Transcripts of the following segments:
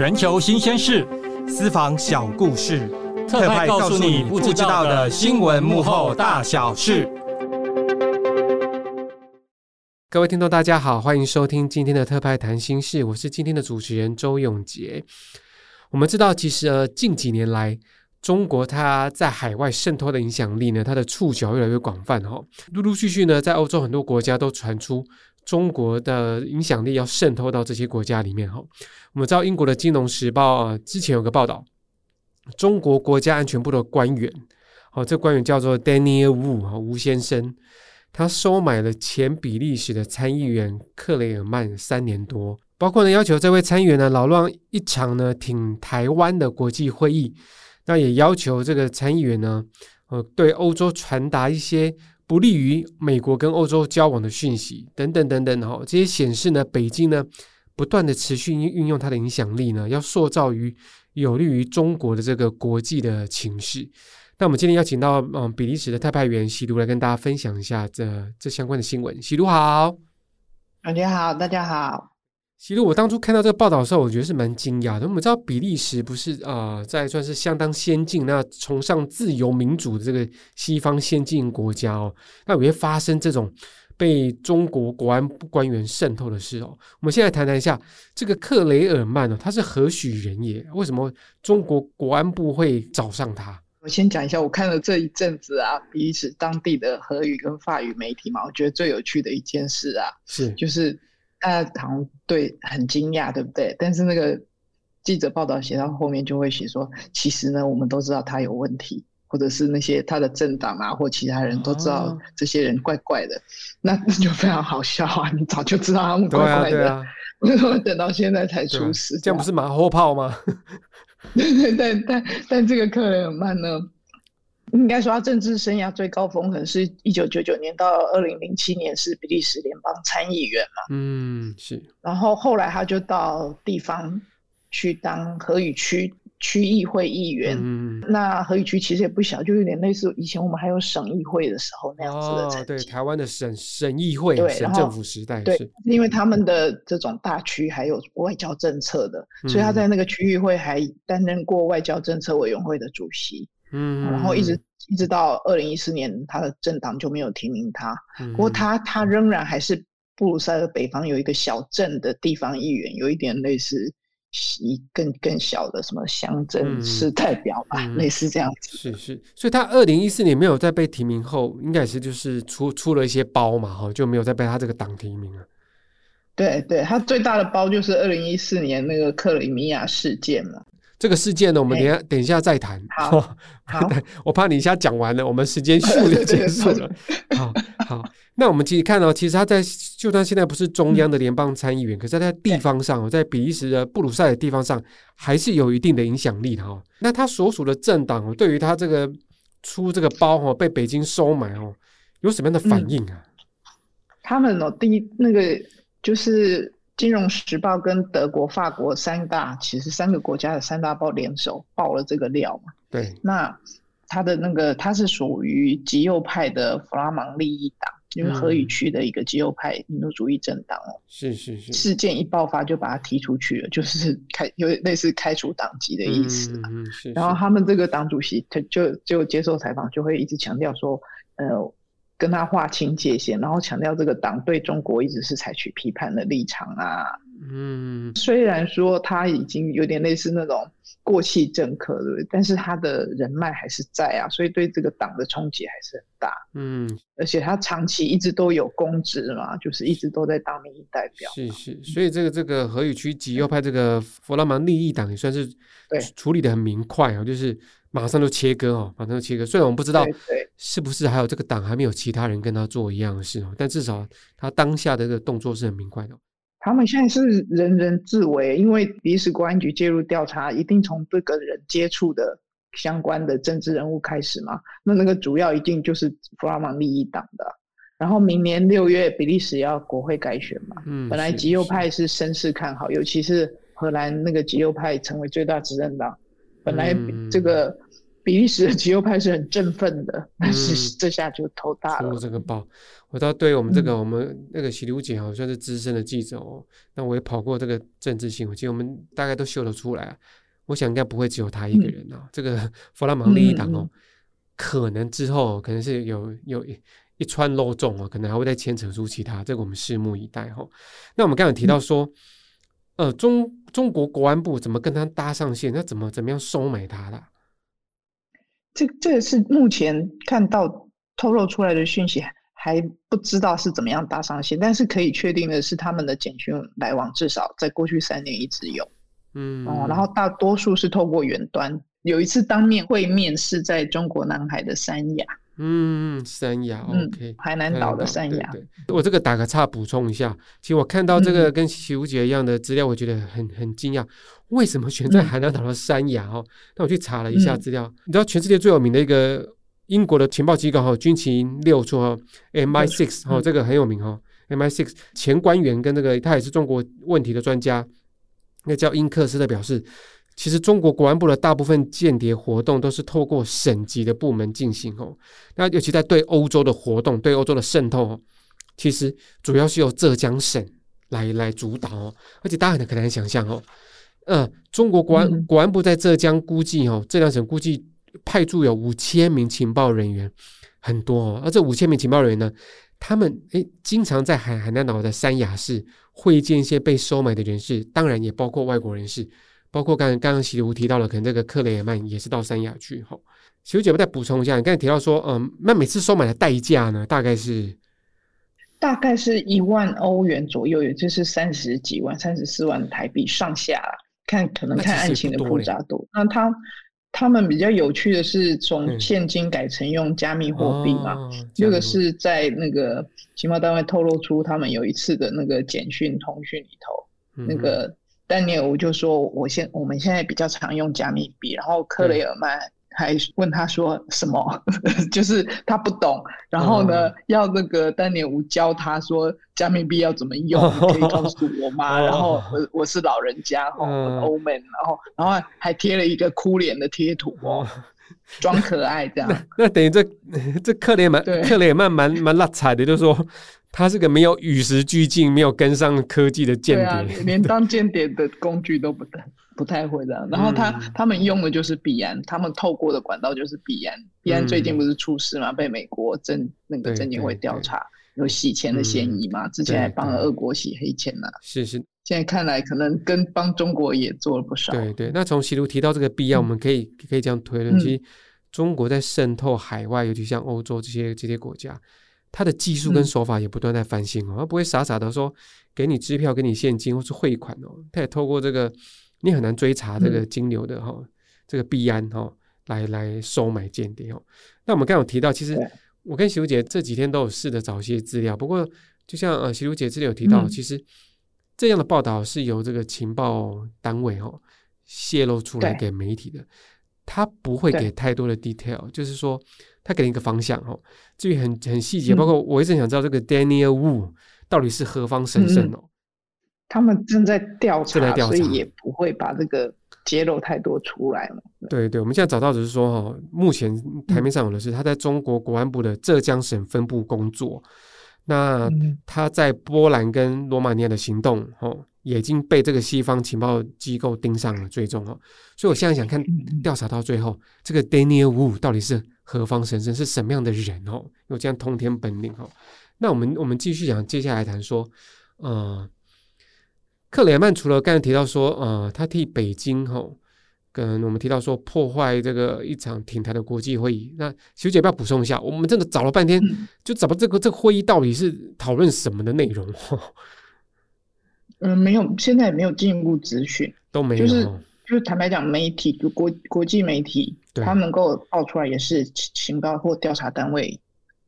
全球新鲜事，私房小故事，特派告诉你不知道的新闻幕后大小事。各位听众，大家好，欢迎收听今天的特派谈新事，我是今天的主持人周永杰。我们知道，其实呃，近几年来，中国它在海外渗透的影响力呢，它的触角越来越广泛哈、哦，陆陆续续呢，在欧洲很多国家都传出。中国的影响力要渗透到这些国家里面哈，我们知道英国的《金融时报》啊，之前有个报道，中国国家安全部的官员，哦，这官员叫做 Daniel Wu 啊，吴先生，他收买了前比利时的参议员克雷尔曼三年多，包括呢要求这位参议员呢扰乱一场呢挺台湾的国际会议，那也要求这个参议员呢，呃，对欧洲传达一些。不利于美国跟欧洲交往的讯息等等等等哈，这些显示呢，北京呢不断的持续运用它的影响力呢，要塑造于有利于中国的这个国际的情势。那我们今天邀请到嗯比利时的特派员喜如来跟大家分享一下这这相关的新闻。喜如好，大家好，大家好。其实我当初看到这个报道的时候，我觉得是蛮惊讶的。我们知道比利时不是啊、呃，在算是相当先进、那崇尚自由民主的这个西方先进国家哦，那有些发生这种被中国国安官员渗透的事哦。我们现在谈谈一下这个克雷尔曼哦，他是何许人也？为什么中国国安部会找上他？我先讲一下，我看了这一阵子啊，比利时当地的荷语跟法语媒体嘛，我觉得最有趣的一件事啊，是就是。大家好像对很惊讶，对不对？但是那个记者报道写到后面就会写说，其实呢，我们都知道他有问题，或者是那些他的政党啊，或其他人都知道这些人怪怪的，哦、那那就非常好笑啊！你早就知道他们怪怪的，为什么等到现在才出事？这样不是马后炮吗？对对对，但但这个客人很慢呢？应该说，他政治生涯最高峰可能是一九九九年到二零零七年，是比利时联邦参议员嘛。嗯，是。然后后来他就到地方去当河语区区议会议员。嗯，那荷语区其实也不小，就有点类似以前我们还有省议会的时候那样子的对，台湾的省省议会，省政府时代。对，因为他们的这种大区还有外交政策的，嗯，所以他在那个区议会还担任过外交政策委员会的主席。嗯，然后一直一直到二零一四年，他的政党就没有提名他。嗯、不过他他仍然还是布鲁塞尔北方有一个小镇的地方议员，有一点类似一更更小的什么乡镇市代表吧，嗯、类似这样子。是是，所以他二零一四年没有再被提名后，应该是就是出出了一些包嘛，哈，就没有再被他这个党提名了。对对，他最大的包就是二零一四年那个克里米亚事件嘛。这个事件呢，我们等下等一下再谈。好，好，我怕你一下讲完了，我们时间数 就结束了。好好，那我们其实看到，其实他在就算现在不是中央的联邦参议员，可是他在地方上，在比利时的布鲁塞尔地方上，还是有一定的影响力的哈。那他所属的政党对于他这个出这个包哈，被北京收买哦，有什么样的反应啊？他们哦，第一那个就是。《金融时报》跟德国、法国三大，其实三个国家的三大报联手爆了这个料嘛。对，那他的那个他是属于极右派的弗拉芒利益党，因为荷语区的一个极右派民族主义政党哦。是是是。事件一爆发就把他踢出去了，就是开有类似开除党籍的意思。嗯，是是。然后他们这个党主席他就就接受采访就会一直强调说，呃。跟他划清界限，然后强调这个党对中国一直是采取批判的立场啊。嗯，虽然说他已经有点类似那种过气政客，对不对？但是他的人脉还是在啊，所以对这个党的冲击还是很大。嗯，而且他长期一直都有公职嘛，就是一直都在当民意代表。是是，所以这个这个河语区极右派这个弗拉芒利益党也算是对处理得很明快啊，就是。马上就切割哦，马上就切割。虽然我们不知道是不是还有这个党还没有其他人跟他做一样的事哦，但至少他当下的这个动作是很明快的。他们现在是人人自危，因为比利时国安局介入调查，一定从这个人接触的相关的政治人物开始嘛。那那个主要一定就是弗拉芒利益党的。然后明年六月比利时要国会改选嘛，嗯，本来极右派是声势看好，尤其是荷兰那个极右派成为最大执政党。本来这个比利时的极右派是很振奋的，但是这下就头大了。出这个包，我倒对我们这个、嗯、我们那个喜刘姐好像是资深的记者哦，那我也跑过这个政治新闻，其实我们大概都秀得出来啊。我想应该不会只有他一个人啊，嗯、这个弗拉芒利一党哦，嗯、可能之后可能是有有一,一串漏洞哦，可能还会再牵扯出其他，这个我们拭目以待哈、哦。那我们刚才提到说，嗯、呃，中中国国安部怎么跟他搭上线？那怎么怎么样收买他的？这这也是目前看到透露出来的讯息，还不知道是怎么样搭上线，但是可以确定的是，他们的简讯来往至少在过去三年一直有，嗯哦，然后大多数是透过远端，有一次当面会面是在中国南海的三亚。嗯，三亚，OK，海南岛的三亚。对，对，我这个打个岔补充一下，其实我看到这个跟习如姐一样的资料，我觉得很很惊讶，为什么选在海南岛的三亚？哦，那我去查了一下资料，嗯、你知道全世界最有名的一个英国的情报机构哈，军情六处哈，MI6 哈，这个很有名哈，MI6 前官员跟那个他也是中国问题的专家，那叫英克斯的表示。其实中国国安部的大部分间谍活动都是透过省级的部门进行哦。那尤其在对欧洲的活动、对欧洲的渗透，其实主要是由浙江省来来主导哦。而且大家很难想象哦，呃，中国国安国安部在浙江估计哦，浙江省估计派驻有五千名情报人员，很多哦。而这五千名情报人员呢，他们诶经常在海海南岛的三亚市会见一些被收买的人士，当然也包括外国人士。包括刚刚刚刚习如提到了，可能这个克雷尔曼也是到三亚去哈。习如姐，我再补充一下，你刚才提到说，嗯，那每次收买的代价呢，大概是大概是一万欧元左右，也就是三十几万、三十四万台币上下，看可能看案情的复杂度。那，那他他们比较有趣的是，从现金改成用加密货币嘛，这、嗯、个是在那个情报单位透露出他们有一次的那个简讯通讯里头，嗯、那个。丹尼尔就说：“我现我们现在比较常用加密币。”然后克雷尔曼还问他说：“什么？” 就是他不懂。然后呢，嗯、要那个丹尼尔教他说加密币要怎么用，哦、可以告诉我吗？哦、然后我我是老人家，嗯、欧美，然后然后还贴了一个哭脸的贴图哦，装可爱这样。那，那等于这 这克雷曼克雷尔曼蛮蛮辣彩的，就是说。他是个没有与时俱进、没有跟上科技的间谍，啊，连当间谍的工具都不太不太会的。然后他、嗯、他们用的就是币安，他们透过的管道就是币安。币安最近不是出事嘛？嗯、被美国证那个证监会调查，有洗钱的嫌疑嘛？嗯、之前还帮了俄国洗黑钱呢，啊。是是，现在看来可能跟帮中国也做了不少。对对，那从习如提到这个币安，嗯、我们可以可以这样推论，其实中国在渗透海外，尤其像欧洲这些这些国家。他的技术跟手法也不断在翻新哦，他不会傻傻的说给你支票、给你现金或是汇款哦，他也透过这个你很难追查这个金流的哈，这个币安哈来来收买间谍哦。那我们刚刚有提到，其实我跟喜如姐这几天都有试着找一些资料，不过就像呃喜如姐这里有提到，其实这样的报道是由这个情报单位哦泄露出来给媒体的，他不会给太多的 detail，就是说。他给了一个方向哦，至于很很细节，包括我一直想知道这个 Daniel Wu 到底是何方神圣哦、嗯。他们正在调查，在调查，所以也不会把这个揭露太多出来嘛。对对，我们现在找到只是说哈，目前台面上有的是他在中国国安部的浙江省分部工作，那他在波兰跟罗马尼亚的行动哦，也已经被这个西方情报机构盯上了追踪哦。所以我现在想看调查到最后，这个 Daniel Wu 到底是。何方神圣是什么样的人哦？有这样通天本领哦？那我们我们继续讲，接下来谈说，呃，克雷尔曼除了刚才提到说，呃，他替北京吼、哦，跟我们提到说破坏这个一场挺台的国际会议，那学姐要不要补充一下？我们真的找了半天，就找不到这个这个会议到底是讨论什么的内容？嗯，没有，现在也没有进一步资讯，都没有。就是就是坦白讲，媒体就国国际媒体，他能够爆出来也是情报或调查单位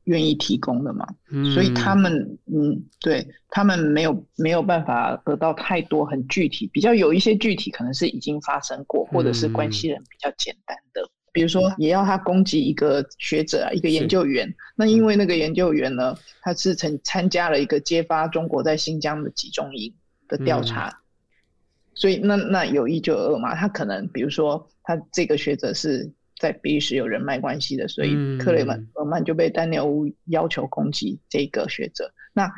愿意提供的嘛，嗯、所以他们嗯，对他们没有没有办法得到太多很具体，比较有一些具体可能是已经发生过，或者是关系人比较简单的，嗯、比如说也要他攻击一个学者啊，一个研究员，那因为那个研究员呢，他是曾参加了一个揭发中国在新疆的集中营的调查。嗯。所以那那有一就有二嘛，他可能比如说他这个学者是在比利时有人脉关系的，所以克雷曼尔曼就被丹尼尔乌要求攻击这个学者。那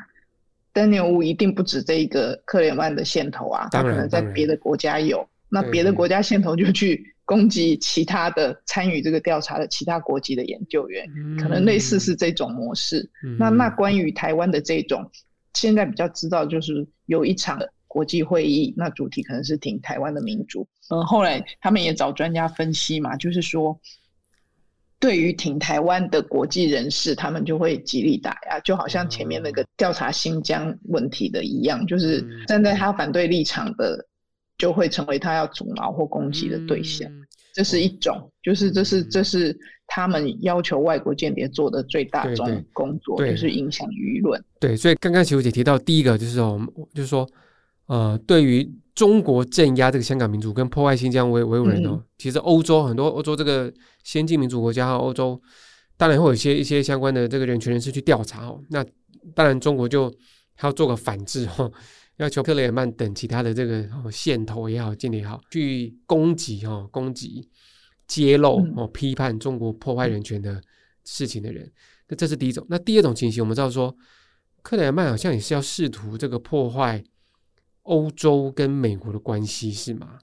丹尼尔乌一定不止这一个克雷曼的线头啊，他可能在别的国家有。那别的国家线头就去攻击其他的参与这个调查的其他国籍的研究员，可能类似是这种模式。那那关于台湾的这种，现在比较知道就是有一场国际会议，那主题可能是挺台湾的民主。嗯，后来他们也找专家分析嘛，就是说，对于挺台湾的国际人士，他们就会极力打压，就好像前面那个调查新疆问题的一样，就是站在他反对立场的，就会成为他要阻挠或攻击的对象。这是一种，就是这是这是他们要求外国间谍做的最大宗工作，就是影响舆论。对，所以刚刚琪如姐提到第一个就是我就是说，呃，对于中国镇压这个香港民主跟破坏新疆维维吾人哦，嗯、其实欧洲很多欧洲这个先进民主国家和欧洲，当然会有一些一些相关的这个人权人士去调查哦。那当然中国就还要做个反制哦，要求克雷尔曼等其他的这个线头也好，间谍也好，去攻击哦，攻击揭露哦，批判中国破坏人权的事情的人。那这是第一种。那第二种情形，我们知道说，克雷尔曼好像也是要试图这个破坏。欧洲跟美国的关系是吗？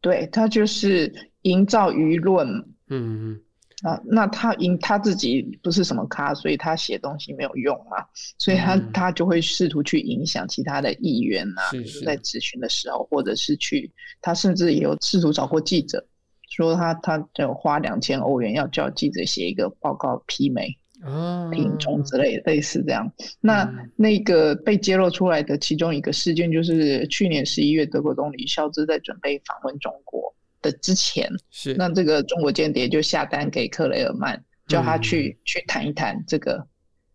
对，他就是营造舆论。嗯嗯啊，那他因他自己不是什么咖，所以他写东西没有用嘛，所以他、嗯、他就会试图去影响其他的议员啊，是是在咨询的时候，或者是去他甚至也有试图找过记者，说他他就花两千欧元要叫记者写一个报告批美。啊，品种之类的类似这样。那那个被揭露出来的其中一个事件，就是去年十一月，德国总理肖兹在准备访问中国的之前，是那这个中国间谍就下单给克雷尔曼，叫他去、嗯、去谈一谈这个，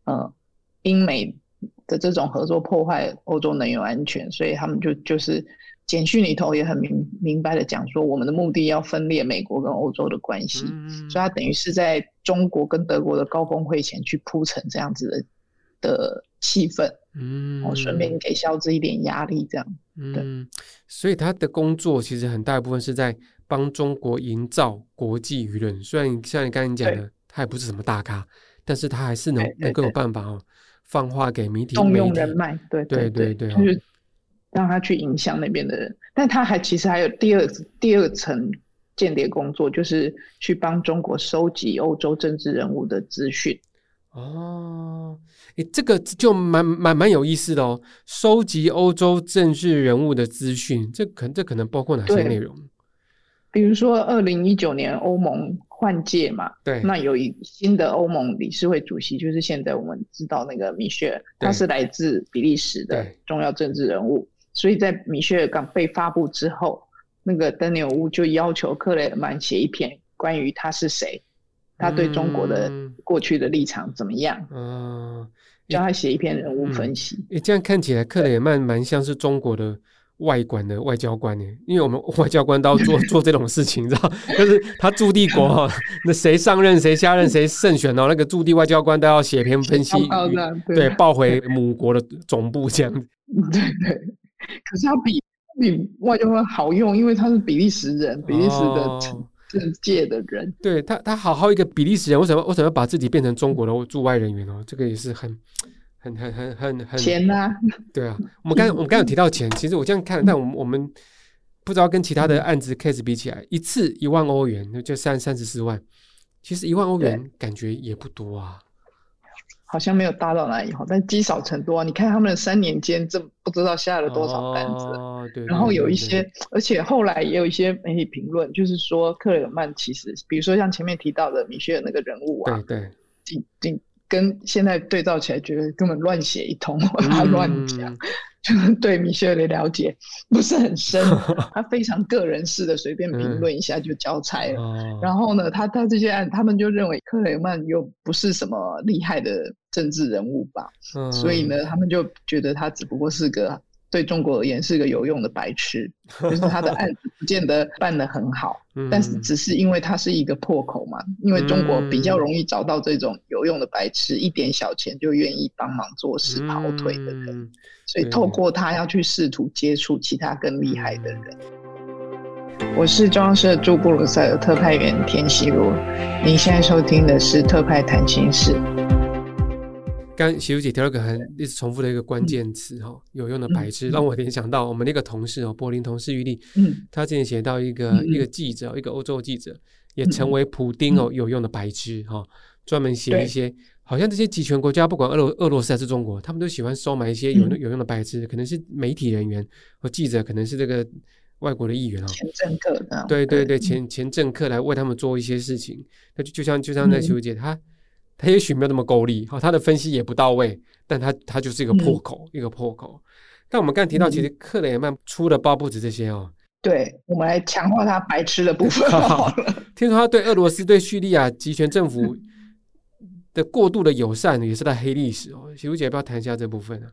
呃，英美的这种合作破坏欧洲能源安全，所以他们就就是。简讯里头也很明明白的讲说，我们的目的要分裂美国跟欧洲的关系，嗯、所以他等于是在中国跟德国的高峰会前去铺成这样子的的气氛，嗯，我顺便给肖兹一点压力，这样，对。嗯，所以他的工作其实很大一部分是在帮中国营造国际舆论，虽然像你刚才讲的，他也不是什么大咖，但是他还是能能够有办法哦，放话给媒体，动用人脉，对对对对，就是。让他去影响那边的人，但他还其实还有第二第二层间谍工作，就是去帮中国收集欧洲政治人物的资讯。哦，诶，这个就蛮蛮蛮有意思的哦，收集欧洲政治人物的资讯，这可这可能包括哪些内容？比如说，二零一九年欧盟换届嘛，对，那有一新的欧盟理事会主席，就是现在我们知道那个米歇尔，他是来自比利时的重要政治人物。所以在米歇尔港被发布之后，那个丹尼尔乌就要求克雷尔曼写一篇关于他是谁，他对中国的过去的立场怎么样，嗯，叫他写一篇人物分析。诶，这样看起来克雷尔曼蛮像是中国的外管的外交官呢，因为我们外交官都要做做这种事情，你知道，就是他驻地国哈，那谁上任谁下任谁胜选哦，那个驻地外交官都要写篇分析，对，报回母国的总部这样子，对 对。可是它比比外交官好用，因为他是比利时人，比利时的政界的人。哦、对他，他好好一个比利时人，为什么为什么要把自己变成中国的驻外人员哦？这个也是很很很很很很钱啊！对啊，我们刚我们刚有提到钱，其实我这样看，但我们我们不知道跟其他的案子 case 比起来，一次一万欧元，就三三十四万，其实一万欧元感觉也不多啊。好像没有搭到哪里好，但积少成多啊！你看他们三年间，这不知道下了多少单子。哦、对对对对，然后有一些，而且后来也有一些媒体评论，就是说克雷尔曼其实，比如说像前面提到的米歇尔那个人物啊，对对，跟现在对照起来，觉得根本乱写一通，他乱讲。嗯就 是对米歇尔的了解不是很深，他非常个人式的随便评论一下就交差了。嗯、然后呢，他他这些案，他们就认为克雷曼又不是什么厉害的政治人物吧，嗯、所以呢，他们就觉得他只不过是个。对中国而言是个有用的白痴，就是他的案子不见得办得很好，但是只是因为他是一个破口嘛，因为中国比较容易找到这种有用的白痴，一点小钱就愿意帮忙做事跑腿的人，所以透过他要去试图接触其他更厉害的人。我是中央社驻布鲁塞尔特派员田希罗。您现在收听的是特派谈心事。刚喜如姐提了个很一直重复的一个关键词哈，有用的白痴，让我联想到我们那个同事哦，柏林同事玉丽，嗯，他之前写到一个一个记者，一个欧洲记者，也成为普丁哦有用的白痴哈，专门写一些好像这些集权国家，不管俄罗俄罗斯还是中国，他们都喜欢收买一些有有用的白痴，可能是媒体人员或记者，可能是这个外国的议员哦，前政客的，对对对，前前政客来为他们做一些事情，那就就像就像那喜如姐她。他也许没有那么够力，哈，他的分析也不到位，但他他就是一个破口，嗯、一个破口。但我们刚才提到，其实克雷尔曼出的包不止这些哦。对，我们来强化他白痴的部分 好了。听说他对俄罗斯、对叙利亚集权政府的过度的友善，也是他黑历史哦。喜如姐，要不要谈一下这部分呢、啊？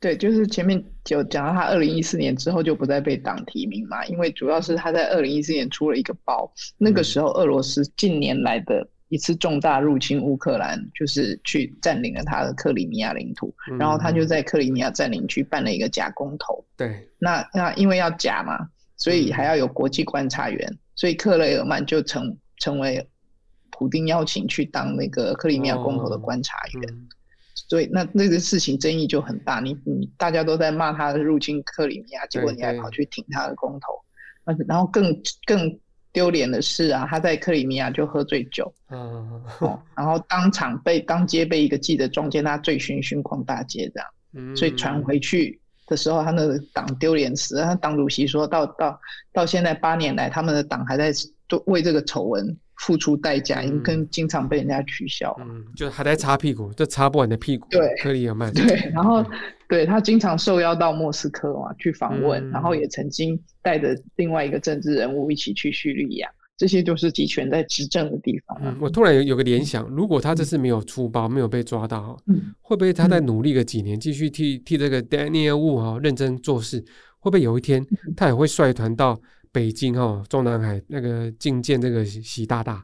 对，就是前面就讲到他二零一四年之后就不再被党提名嘛，因为主要是他在二零一四年出了一个包，那个时候俄罗斯近年来的。一次重大入侵乌克兰，就是去占领了他的克里米亚领土，嗯、然后他就在克里米亚占领区办了一个假公投。对，那那因为要假嘛，所以还要有国际观察员，嗯、所以克雷尔曼就成成为普丁邀请去当那个克里米亚公投的观察员。哦嗯、所以那那个事情争议就很大，你你大家都在骂他入侵克里米亚，结果你还跑去挺他的公投，对然后更更。丢脸的事啊，他在克里米亚就喝醉酒，嗯，然后当场被当街被一个记者撞见他醉醺醺逛大街这样，嗯，所以传回去的时候，他那个党丢脸死了。他党主席说到到到现在八年来，他们的党还在为这个丑闻付出代价，因为跟经常被人家取笑，嗯，就还在擦屁股，这擦不完的屁股，对，克里尔曼，对，然后对他经常受邀到莫斯科嘛去访问，嗯、然后也曾经。带着另外一个政治人物一起去叙利亚，这些就是集权在执政的地方。嗯，我突然有有个联想，如果他这次没有出包，没有被抓到，嗯，会不会他再努力个几年，继续替替这个 Daniel Wu 哈认真做事？会不会有一天他也会率团到北京哦中南海那个觐见这个习大大？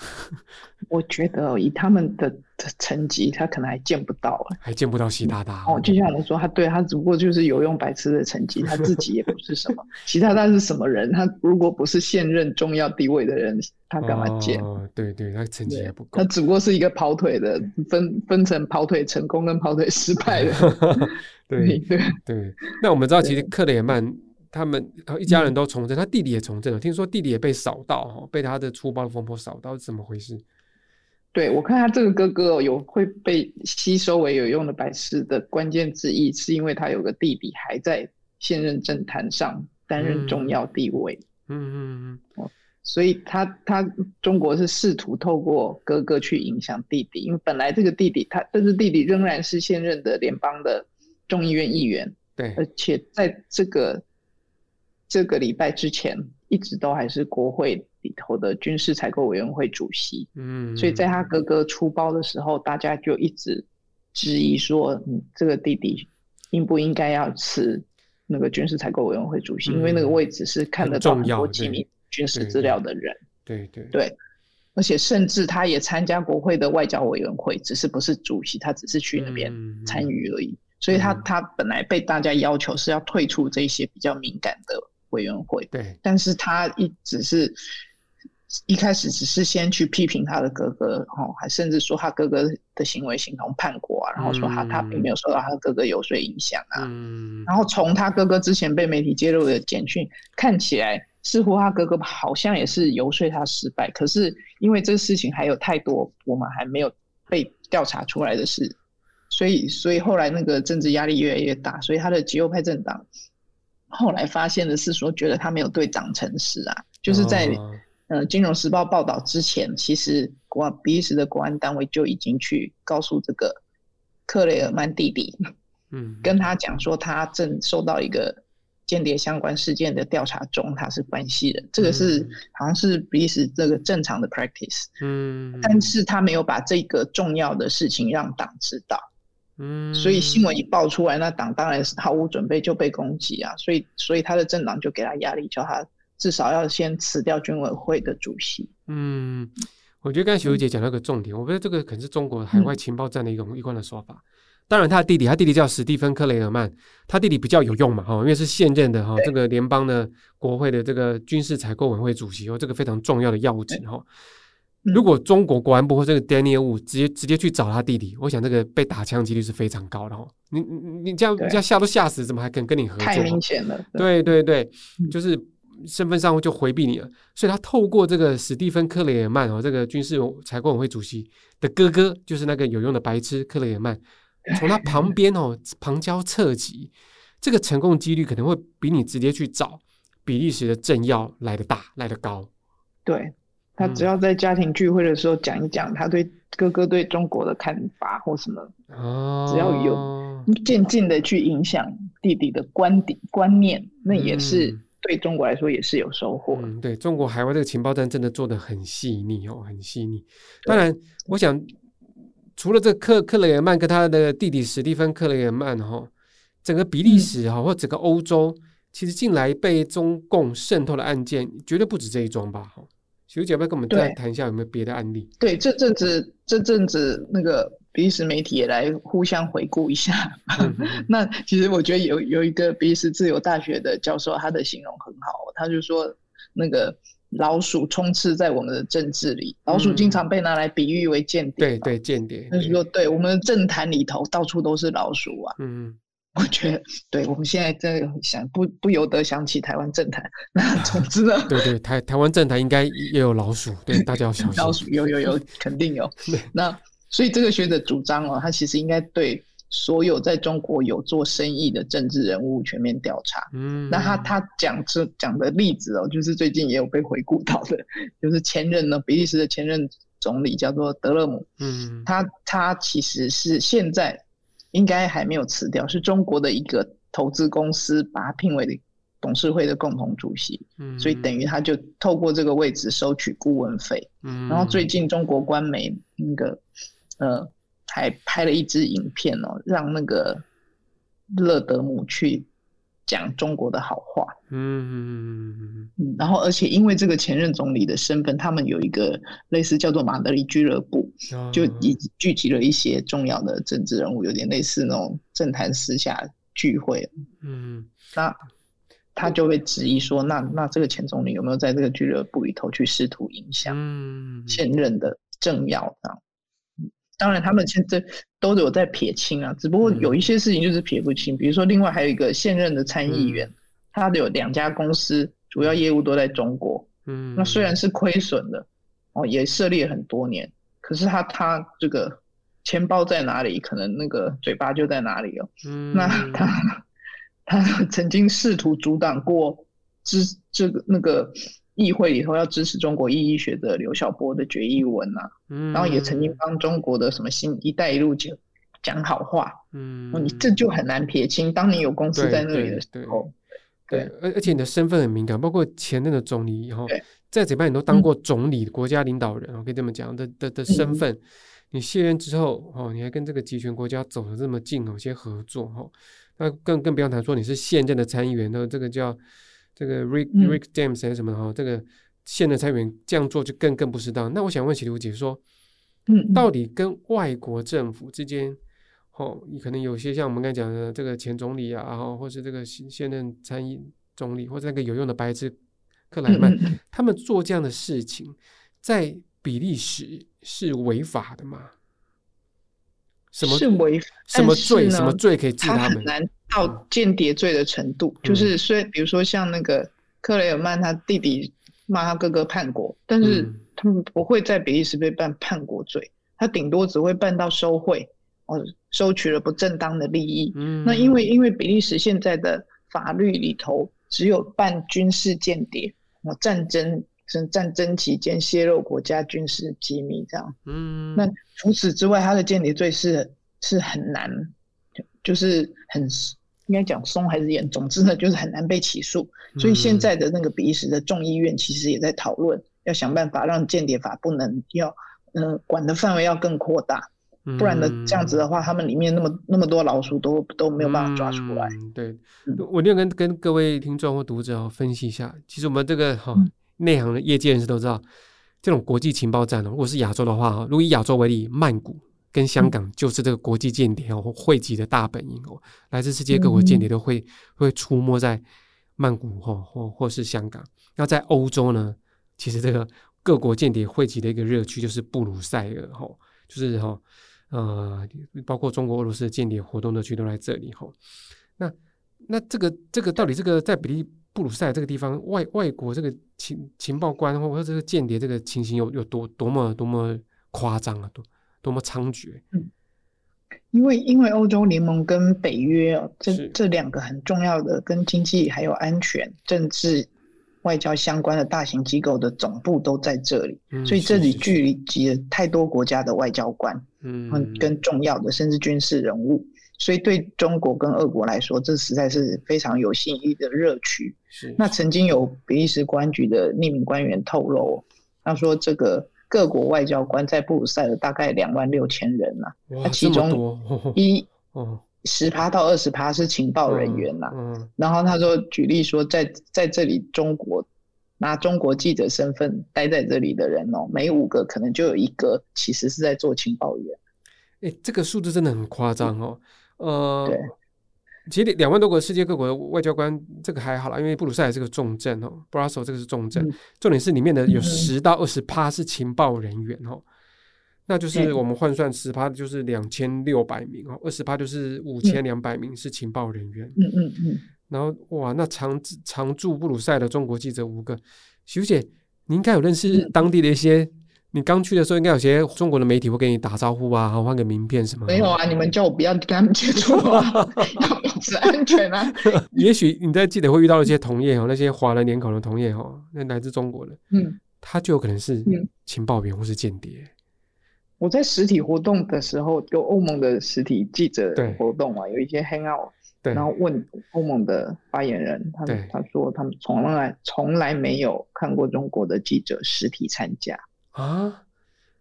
我觉得以他们的的成绩，他可能还见不到，还见不到习大大。哦，就像我说，他对他只不过就是有用白痴的成绩，他自己也不是什么。习大大是什么人？他如果不是现任重要地位的人，他干嘛见？哦，对对，他成绩也不够。他只不过是一个跑腿的，分分成跑腿成功跟跑腿失败的。对对对。那我们知道，其实克雷尔曼。他们一家人都从政，他弟弟也从政了。听说弟弟也被扫到，被他的出包的风波扫到，是怎么回事？对，我看他这个哥哥有会被吸收为有用的白痴的关键之一，是因为他有个弟弟还在现任政坛上担任重要地位。嗯嗯嗯。所以他他中国是试图透过哥哥去影响弟弟，因为本来这个弟弟他，但是弟弟仍然是现任的联邦的众议院议员。对，而且在这个。这个礼拜之前一直都还是国会里头的军事采购委员会主席，嗯，所以在他哥哥出包的时候，大家就一直质疑说，嗯，这个弟弟应不应该要辞那个军事采购委员会主席？嗯、因为那个位置是看得到很多机密军事资料的人，对对。对，对，而且甚至他也参加国会的外交委员会，只是不是主席，他只是去那边参与而已。嗯、所以他他本来被大家要求是要退出这些比较敏感的。委员会对，但是他一直是一开始只是先去批评他的哥哥，哦，还甚至说他哥哥的行为形同叛国啊，然后说他他并没有受到他哥哥游说影响啊，嗯、然后从他哥哥之前被媒体揭露的简讯看起来，似乎他哥哥好像也是游说他失败，可是因为这个事情还有太多我们还没有被调查出来的事，所以所以后来那个政治压力越来越大，所以他的极右派政党。后来发现的是说，觉得他没有对党诚实啊，就是在、哦、呃《金融时报》报道之前，其实国比利时的国安单位就已经去告诉这个克雷尔曼弟弟，嗯，跟他讲说他正受到一个间谍相关事件的调查中，他是关系人，这个是好像是比利时这个正常的 practice，嗯，但是他没有把这个重要的事情让党知道。嗯，所以新闻一爆出来，那党当然是毫无准备就被攻击啊，所以所以他的政党就给他压力，叫他至少要先辞掉军委会的主席。嗯，我觉得刚才徐如姐讲到一个重点，嗯、我觉得这个可能是中国海外情报战的一种一贯的说法。当然他的弟弟，他弟弟叫史蒂芬·克雷尔曼，他弟弟比较有用嘛，哈，因为是现任的哈这个联邦的国会的这个军事采购委员会主席哦，这个非常重要的要职哈。如果中国国安部或这个 Daniel Wu 直接直接去找他弟弟，我想这个被打枪几率是非常高的哦。你你你这样这样吓都吓死，怎么还肯跟你合作？太明显了。对对对，就是身份上就回避你了。所以他透过这个史蒂芬·克雷尔曼哦，这个军事采购委员会主席的哥哥，就是那个有用的白痴克雷尔曼，从他旁边哦旁敲侧击，这个成功几率可能会比你直接去找比利时的政要来的大，来得高。对。他只要在家庭聚会的时候讲一讲他对哥哥对中国的看法或什么，哦，只要有渐渐的去影响弟弟的观点观念，那也是对中国来说也是有收获。嗯，对中国海外这个情报站真的做的很细腻哦，很细腻。当然，我想除了这克克雷尔曼跟他的弟弟史蒂芬克雷尔曼哈，整个比利时哈或整个欧洲，其实近来被中共渗透的案件绝对不止这一桩吧？哈。小姐，要不要跟我们再谈一下有没有别的案例？对，这阵子这阵子那个比利时媒体也来互相回顾一下。嗯、那其实我觉得有有一个比利时自由大学的教授，他的形容很好，他就说那个老鼠充斥在我们的政治里，老鼠经常被拿来比喻为间谍。对对，间谍。他说，对我们的政坛里头到处都是老鼠啊。嗯。我觉得，对我们现在在想，不不由得想起台湾政坛。那总之呢，对对，台台湾政坛应该也有老鼠，对大家要小心。老鼠有有有，肯定有。那所以这个学者主张哦，他其实应该对所有在中国有做生意的政治人物全面调查。嗯，那他他讲这讲的例子哦，就是最近也有被回顾到的，就是前任呢，比利时的前任总理叫做德勒姆。嗯，他他其实是现在。应该还没有辞掉，是中国的一个投资公司把他聘为董事会的共同主席，嗯，所以等于他就透过这个位置收取顾问费，嗯，然后最近中国官媒那个呃还拍了一支影片哦，让那个勒德姆去。讲中国的好话，嗯嗯嗯，然后而且因为这个前任总理的身份，他们有一个类似叫做马德里俱乐部，就已聚集了一些重要的政治人物，有点类似那种政坛私下聚会，嗯，那他就会质疑说，那那这个前总理有没有在这个俱乐部里头去试图影响现任的政要这样？当然，他们现在都有在撇清啊，只不过有一些事情就是撇不清。嗯、比如说，另外还有一个现任的参议员，嗯、他有两家公司，主要业务都在中国。嗯，那虽然是亏损的，哦，也设立了很多年，可是他他这个钱包在哪里，可能那个嘴巴就在哪里哦。嗯，那他他曾经试图阻挡过支这个那个。议会里头要支持中国异议学者刘晓波的决议文啊，嗯，然后也曾经帮中国的什么新“一带一路”讲讲好话，嗯，你这就很难撇清。当你有公司在那里的时候，对，而而且你的身份很敏感，包括前任的总理以后，在这边你都当过总理、国家领导人，我可以这么讲的的的身份，你卸任之后哦，你还跟这个集权国家走得这么近哦，有些合作哈，那更更不要谈说你是现任的参议员，那这个叫。这个 Rick Rick James 还是什么哈？嗯、这个现任参议员这样做就更更不适当。那我想问启如姐说，嗯，到底跟外国政府之间，哦，你可能有些像我们刚才讲的这个前总理啊，然后或是这个现现任参议总理，或者那个有用的白痴克莱曼，嗯、他们做这样的事情，在比利时是违法的吗？什么是违法？什么罪？什么罪可以治他们？到间谍罪的程度，嗯、就是虽然比如说像那个克雷尔曼，他弟弟骂他哥哥叛国，但是他们不会在比利时被办叛国罪，他顶多只会办到收贿，哦，收取了不正当的利益。嗯，那因为因为比利时现在的法律里头只有办军事间谍，哦，战争是战争期间泄露国家军事机密这样。嗯，那除此之外，他的间谍罪是是很难，就是很。应该讲松还是严，总之呢，就是很难被起诉。所以现在的那个比利时的众议院其实也在讨论，要想办法让间谍法不能要，呃，管的范围要更扩大，不然呢，这样子的话，他们里面那么那么多老鼠都都没有办法抓出来。嗯、对，我一定要跟跟各位听众或读者分析一下，其实我们这个哈内行的业界人士都知道，这种国际情报战，如果是亚洲的话，如果以亚洲为例，曼谷跟香港就是这个国际间谍哦汇集的大本营哦，来自世界各国间谍都会会出没在曼谷哈或或是香港。那在欧洲呢，其实这个各国间谍汇集的一个热区就是布鲁塞尔哈，就是哈呃，包括中国、俄罗斯的间谍活动的区都在这里哈。那那这个这个到底这个在比利布鲁塞尔这个地方外外国这个情情报官或者这个间谍这个情形有有多多么多么夸张啊多？多么猖獗！嗯，因为因为欧洲联盟跟北约哦，这这两个很重要的跟经济还有安全、政治、外交相关的大型机构的总部都在这里，嗯、所以这里聚集了太多国家的外交官，嗯，跟重要的甚至军事人物，所以对中国跟俄国来说，这实在是非常有吸引力的热区。是，那曾经有比利时公安局的匿名官员透露，他说这个。各国外交官在布鲁塞尔大概两万六千人呐、其中一 十趴到二十趴是情报人员呐、啊。嗯，然后他说，举例说，在在这里中国拿中国记者身份待在这里的人哦，每五个可能就有一个其实是在做情报员。哎，这个数字真的很夸张哦。呃，对。其实两万多个世界各国的外交官，这个还好啦，因为布鲁塞尔是个重镇哦，Brussels 这个是重镇，嗯、重点是里面的有十到二十趴是情报人员哦，嗯、那就是我们换算十趴就是两千六百名哦，二十趴就是五千两百名是情报人员，嗯嗯嗯，然后哇，那常常驻布鲁塞尔的中国记者五个，徐姐，你应该有认识当地的一些。你刚去的时候，应该有些中国的媒体会跟你打招呼啊，换个名片什么？没有啊，你们叫我不要跟他们接触啊，要保持安全啊。也许你在记得会遇到一些同业哦，那些华人脸孔的同业哦，那来自中国的，嗯，他就有可能是情报员或是间谍。我在实体活动的时候，有欧盟的实体记者活动啊，有一些 hang out，对，然后问欧盟的发言人，他他说他们从来从来没有看过中国的记者实体参加。啊，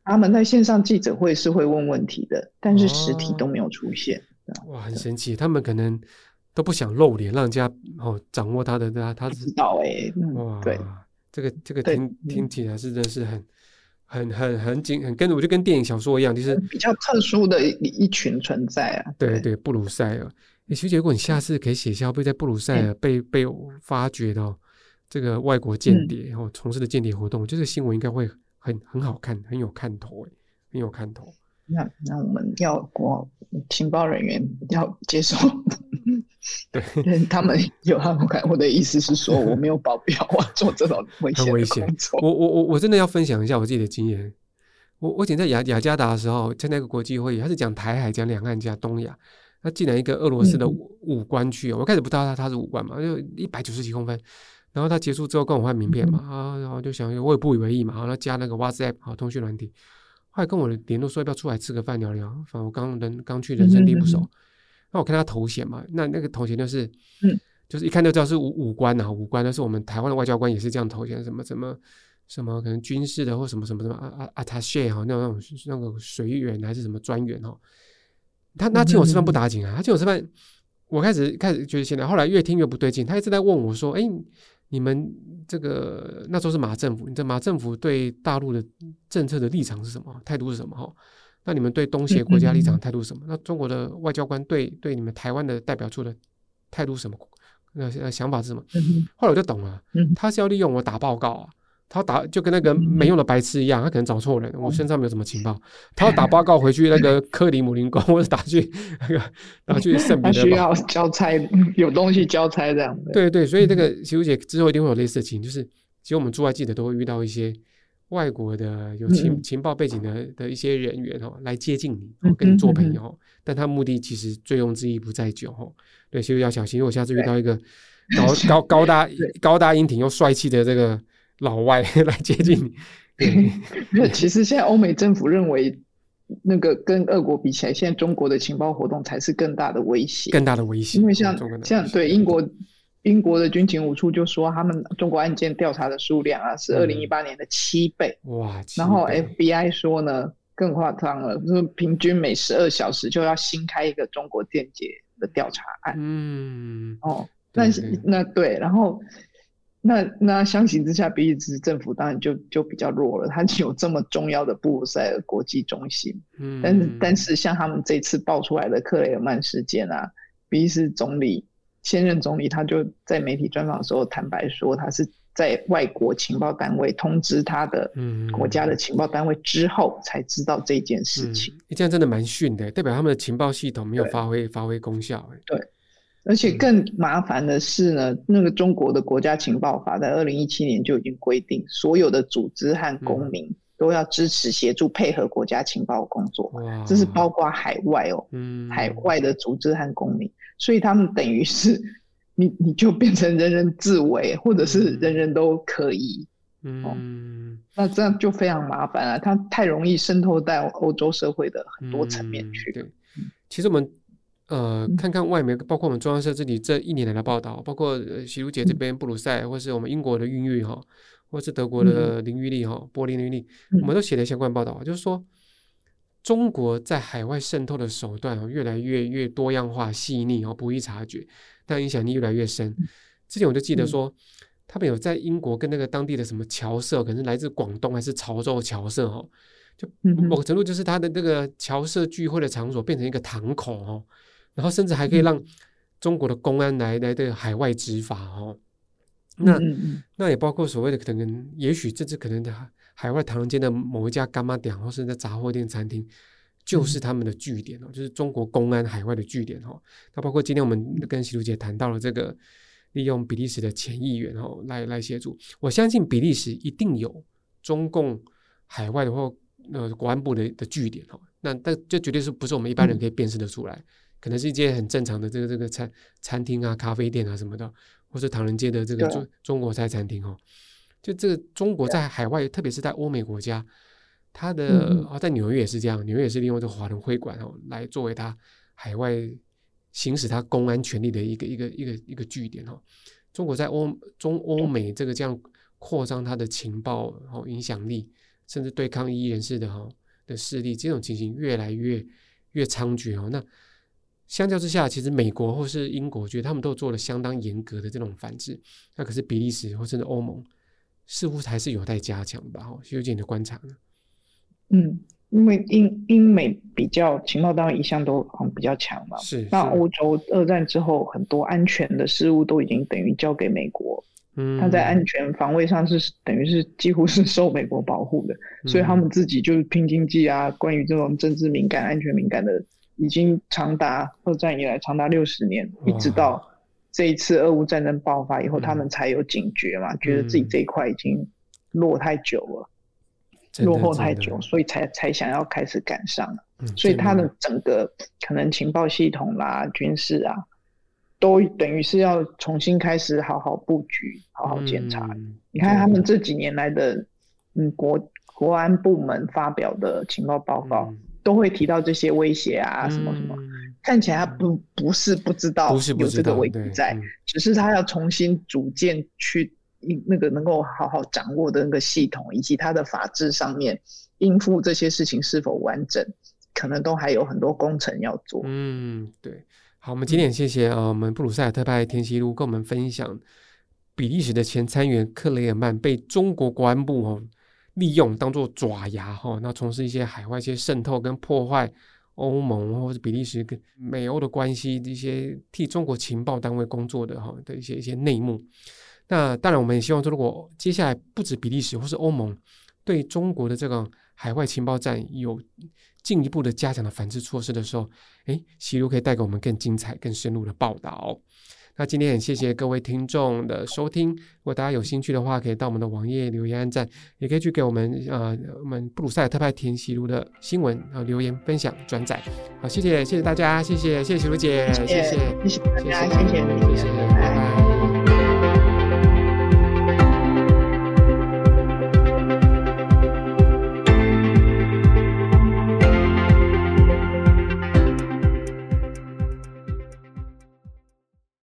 他们在线上记者会是会问问题的，但是实体都没有出现。啊、哇，很神奇，他们可能都不想露脸，让人家哦掌握他的他他知道哎、欸，哇，对，这个这个听听起来是真的是很很很很紧，很跟我就跟电影小说一样，就是比较特殊的一一群存在啊。对对，对，布鲁塞尔，哎，徐姐，如果你下次可以写下被在布鲁塞尔被、嗯、被发掘的这个外国间谍，然后从事的间谍活动，这个新闻应该会。很很好看，很有看头哎，很有看头。那那我们要国情报人员要接受，对，他们有他们看。我的意思是说，我没有保镖，我做这种危险危险。我我我我真的要分享一下我自己的经验。我我以前在雅雅加达的时候，在那个国际会议，他是讲台海、讲两岸、加东亚。他进来一个俄罗斯的武官去，我开始不知道他他是武官嘛，就一百九十几公分。然后他结束之后跟我换名片嘛，啊，然后就想我也不以为意嘛，然后加那个 WhatsApp 好通讯软体，后来跟我联络说要不要出来吃个饭聊聊，反正我刚人刚去人生地不熟，那我看他头衔嘛，那那个头衔就是，嗯，就是一看就知道是武武官啊，武官那是我们台湾的外交官也是这样头衔，什么什么什么可能军事的或什么什么什么啊啊 attaché 哈，那种那种那个随员还是什么专员哈，他他请我吃饭不打紧啊，他请我吃饭，我开始开始觉得现在后来越听越不对劲，他一直在问我说，哎。你们这个那时候是马政府，你这马政府对大陆的政策的立场是什么？态度是什么？哈，那你们对东协国家立场态度是什么？那中国的外交官对对你们台湾的代表处的态度是什么？那想法是什么？后来我就懂了，他是要利用我打报告啊。他打就跟那个没用的白痴一样，他可能找错人。我身上没有什么情报，他要打报告回去那个克里姆林宫，或者打去那个 打去圣彼得堡。他需要交差，有东西交差这样的。对对，所以这个媳妇姐之后一定会有类似的情，就是其实我们驻外记者都会遇到一些外国的有情情报背景的的一些人员哦，来接近你，跟你做朋友。但他目的其实醉翁之意不在酒哦。对，所以要小心。如果下次遇到一个高高高大 高大英挺又帅气的这个。老外 来接近你，其实现在欧美政府认为，那个跟俄国比起来，现在中国的情报活动才是更大的威胁，更大的威胁。因为像像对英国英国的军情五处就说，他们中国案件调查的数量啊是二零一八年的七倍。哇！然后 FBI 说呢更夸张了，就是平均每十二小时就要新开一个中国间谍的调查案。嗯。哦，那那对，然后。那那相形之下，比利时政府当然就就比较弱了。它有这么重要的布鲁塞尔国际中心，嗯，但是但是像他们这次爆出来的克雷尔曼事件啊，比利时总理现任总理他就在媒体专访的时候坦白说，他是在外国情报单位通知他的国家的情报单位之后才知道这件事情。嗯，这样真的蛮逊的，代表他们的情报系统没有发挥发挥功效。对。而且更麻烦的是呢，那个中国的国家情报法在二零一七年就已经规定，所有的组织和公民都要支持协助配合国家情报工作，这是包括海外哦，海外的组织和公民，所以他们等于是 你你就变成人人自危，或者是人人都可以，嗯，那这样就非常麻烦啊，它太容易渗透到欧洲社会的很多层面去。对，其实我们。呃，看看外媒，包括我们中央社这里这一年来的报道，包括徐如姐这边布鲁塞尔，或是我们英国的韵律哈，或是德国的林玉丽哈，柏林林玉丽，我们都写了相关报道，就是说中国在海外渗透的手段越来越越多样化、细腻哦，不易察觉，但影响力越来越深。之前我就记得说，他们有在英国跟那个当地的什么侨社，可能是来自广东还是潮州侨社哈，就某个程度就是他的那个侨社聚会的场所变成一个堂口哦。然后甚至还可以让中国的公安来来的海外执法哦，那那也包括所谓的可能，也许这次可能的海外唐人街的某一家干妈店，或是在杂货店、餐厅，就是他们的据点哦，就是中国公安海外的据点哦。那包括今天我们跟习如姐谈到了这个，利用比利时的前议员哦来来协助，我相信比利时一定有中共海外的或呃国安部的的据点哦。那但这绝对是不是我们一般人可以辨识得出来。可能是一间很正常的这个这个餐餐厅啊、咖啡店啊什么的，或是唐人街的这个中中国菜餐厅哦。就这个中国在海外，特别是在欧美国家，它的哦在纽约也是这样，纽约也是利用这个华人会馆哦来作为它海外行使它公安权力的一个一个一个一个据点哦。中国在欧中欧美这个这样扩张它的情报哦影响力，甚至对抗异议人士的哈的势力，这种情形越来越越猖獗哦。那相较之下，其实美国或是英国，觉得他们都做了相当严格的这种反制。那可是比利时或甚至欧盟，似乎还是有待加强吧？哈，有姐你的观察呢？嗯，因为英英美比较情报单位一向都很比较强嘛。是。那欧洲二战之后，很多安全的事物都已经等于交给美国。嗯。他在安全防卫上是等于是几乎是受美国保护的，嗯、所以他们自己就是拼经济啊，关于这种政治敏感、安全敏感的。已经长达二战以来长达六十年，一直到这一次俄乌战争爆发以后，他们才有警觉嘛，觉得自己这一块已经落太久了，落后太久，所以才才想要开始赶上。所以他的整个可能情报系统啦、军事啊，都等于是要重新开始好好布局、好好检查。你看他们这几年来的，嗯，国国安部门发表的情报报告。都会提到这些威胁啊，什么什么，嗯、看起来他不不是不知道有这个危机在，嗯、只是他要重新组建去那个能够好好掌握的那个系统，以及他的法制上面应付这些事情是否完整，可能都还有很多工程要做。嗯，对。好，我们今天也谢谢啊，我们布鲁塞尔特派田西路跟我们分享比利时的前参议员克雷尔曼被中国国安部哦。利用当做爪牙哈，那从事一些海外一些渗透跟破坏欧盟或者比利时跟美欧的关系，一些替中国情报单位工作的哈的一些一些内幕。那当然，我们也希望说，如果接下来不止比利时或是欧盟对中国的这个海外情报战有进一步的加强的反制措施的时候，诶，喜如可以带给我们更精彩、更深入的报道。那今天很谢谢各位听众的收听。如果大家有兴趣的话，可以到我们的网页留言按赞，也可以去给我们呃我们布鲁塞尔特派田喜如的新闻啊留言分享转载。好，谢谢谢谢大家，谢谢谢谢喜如姐，谢谢谢谢谢谢谢谢。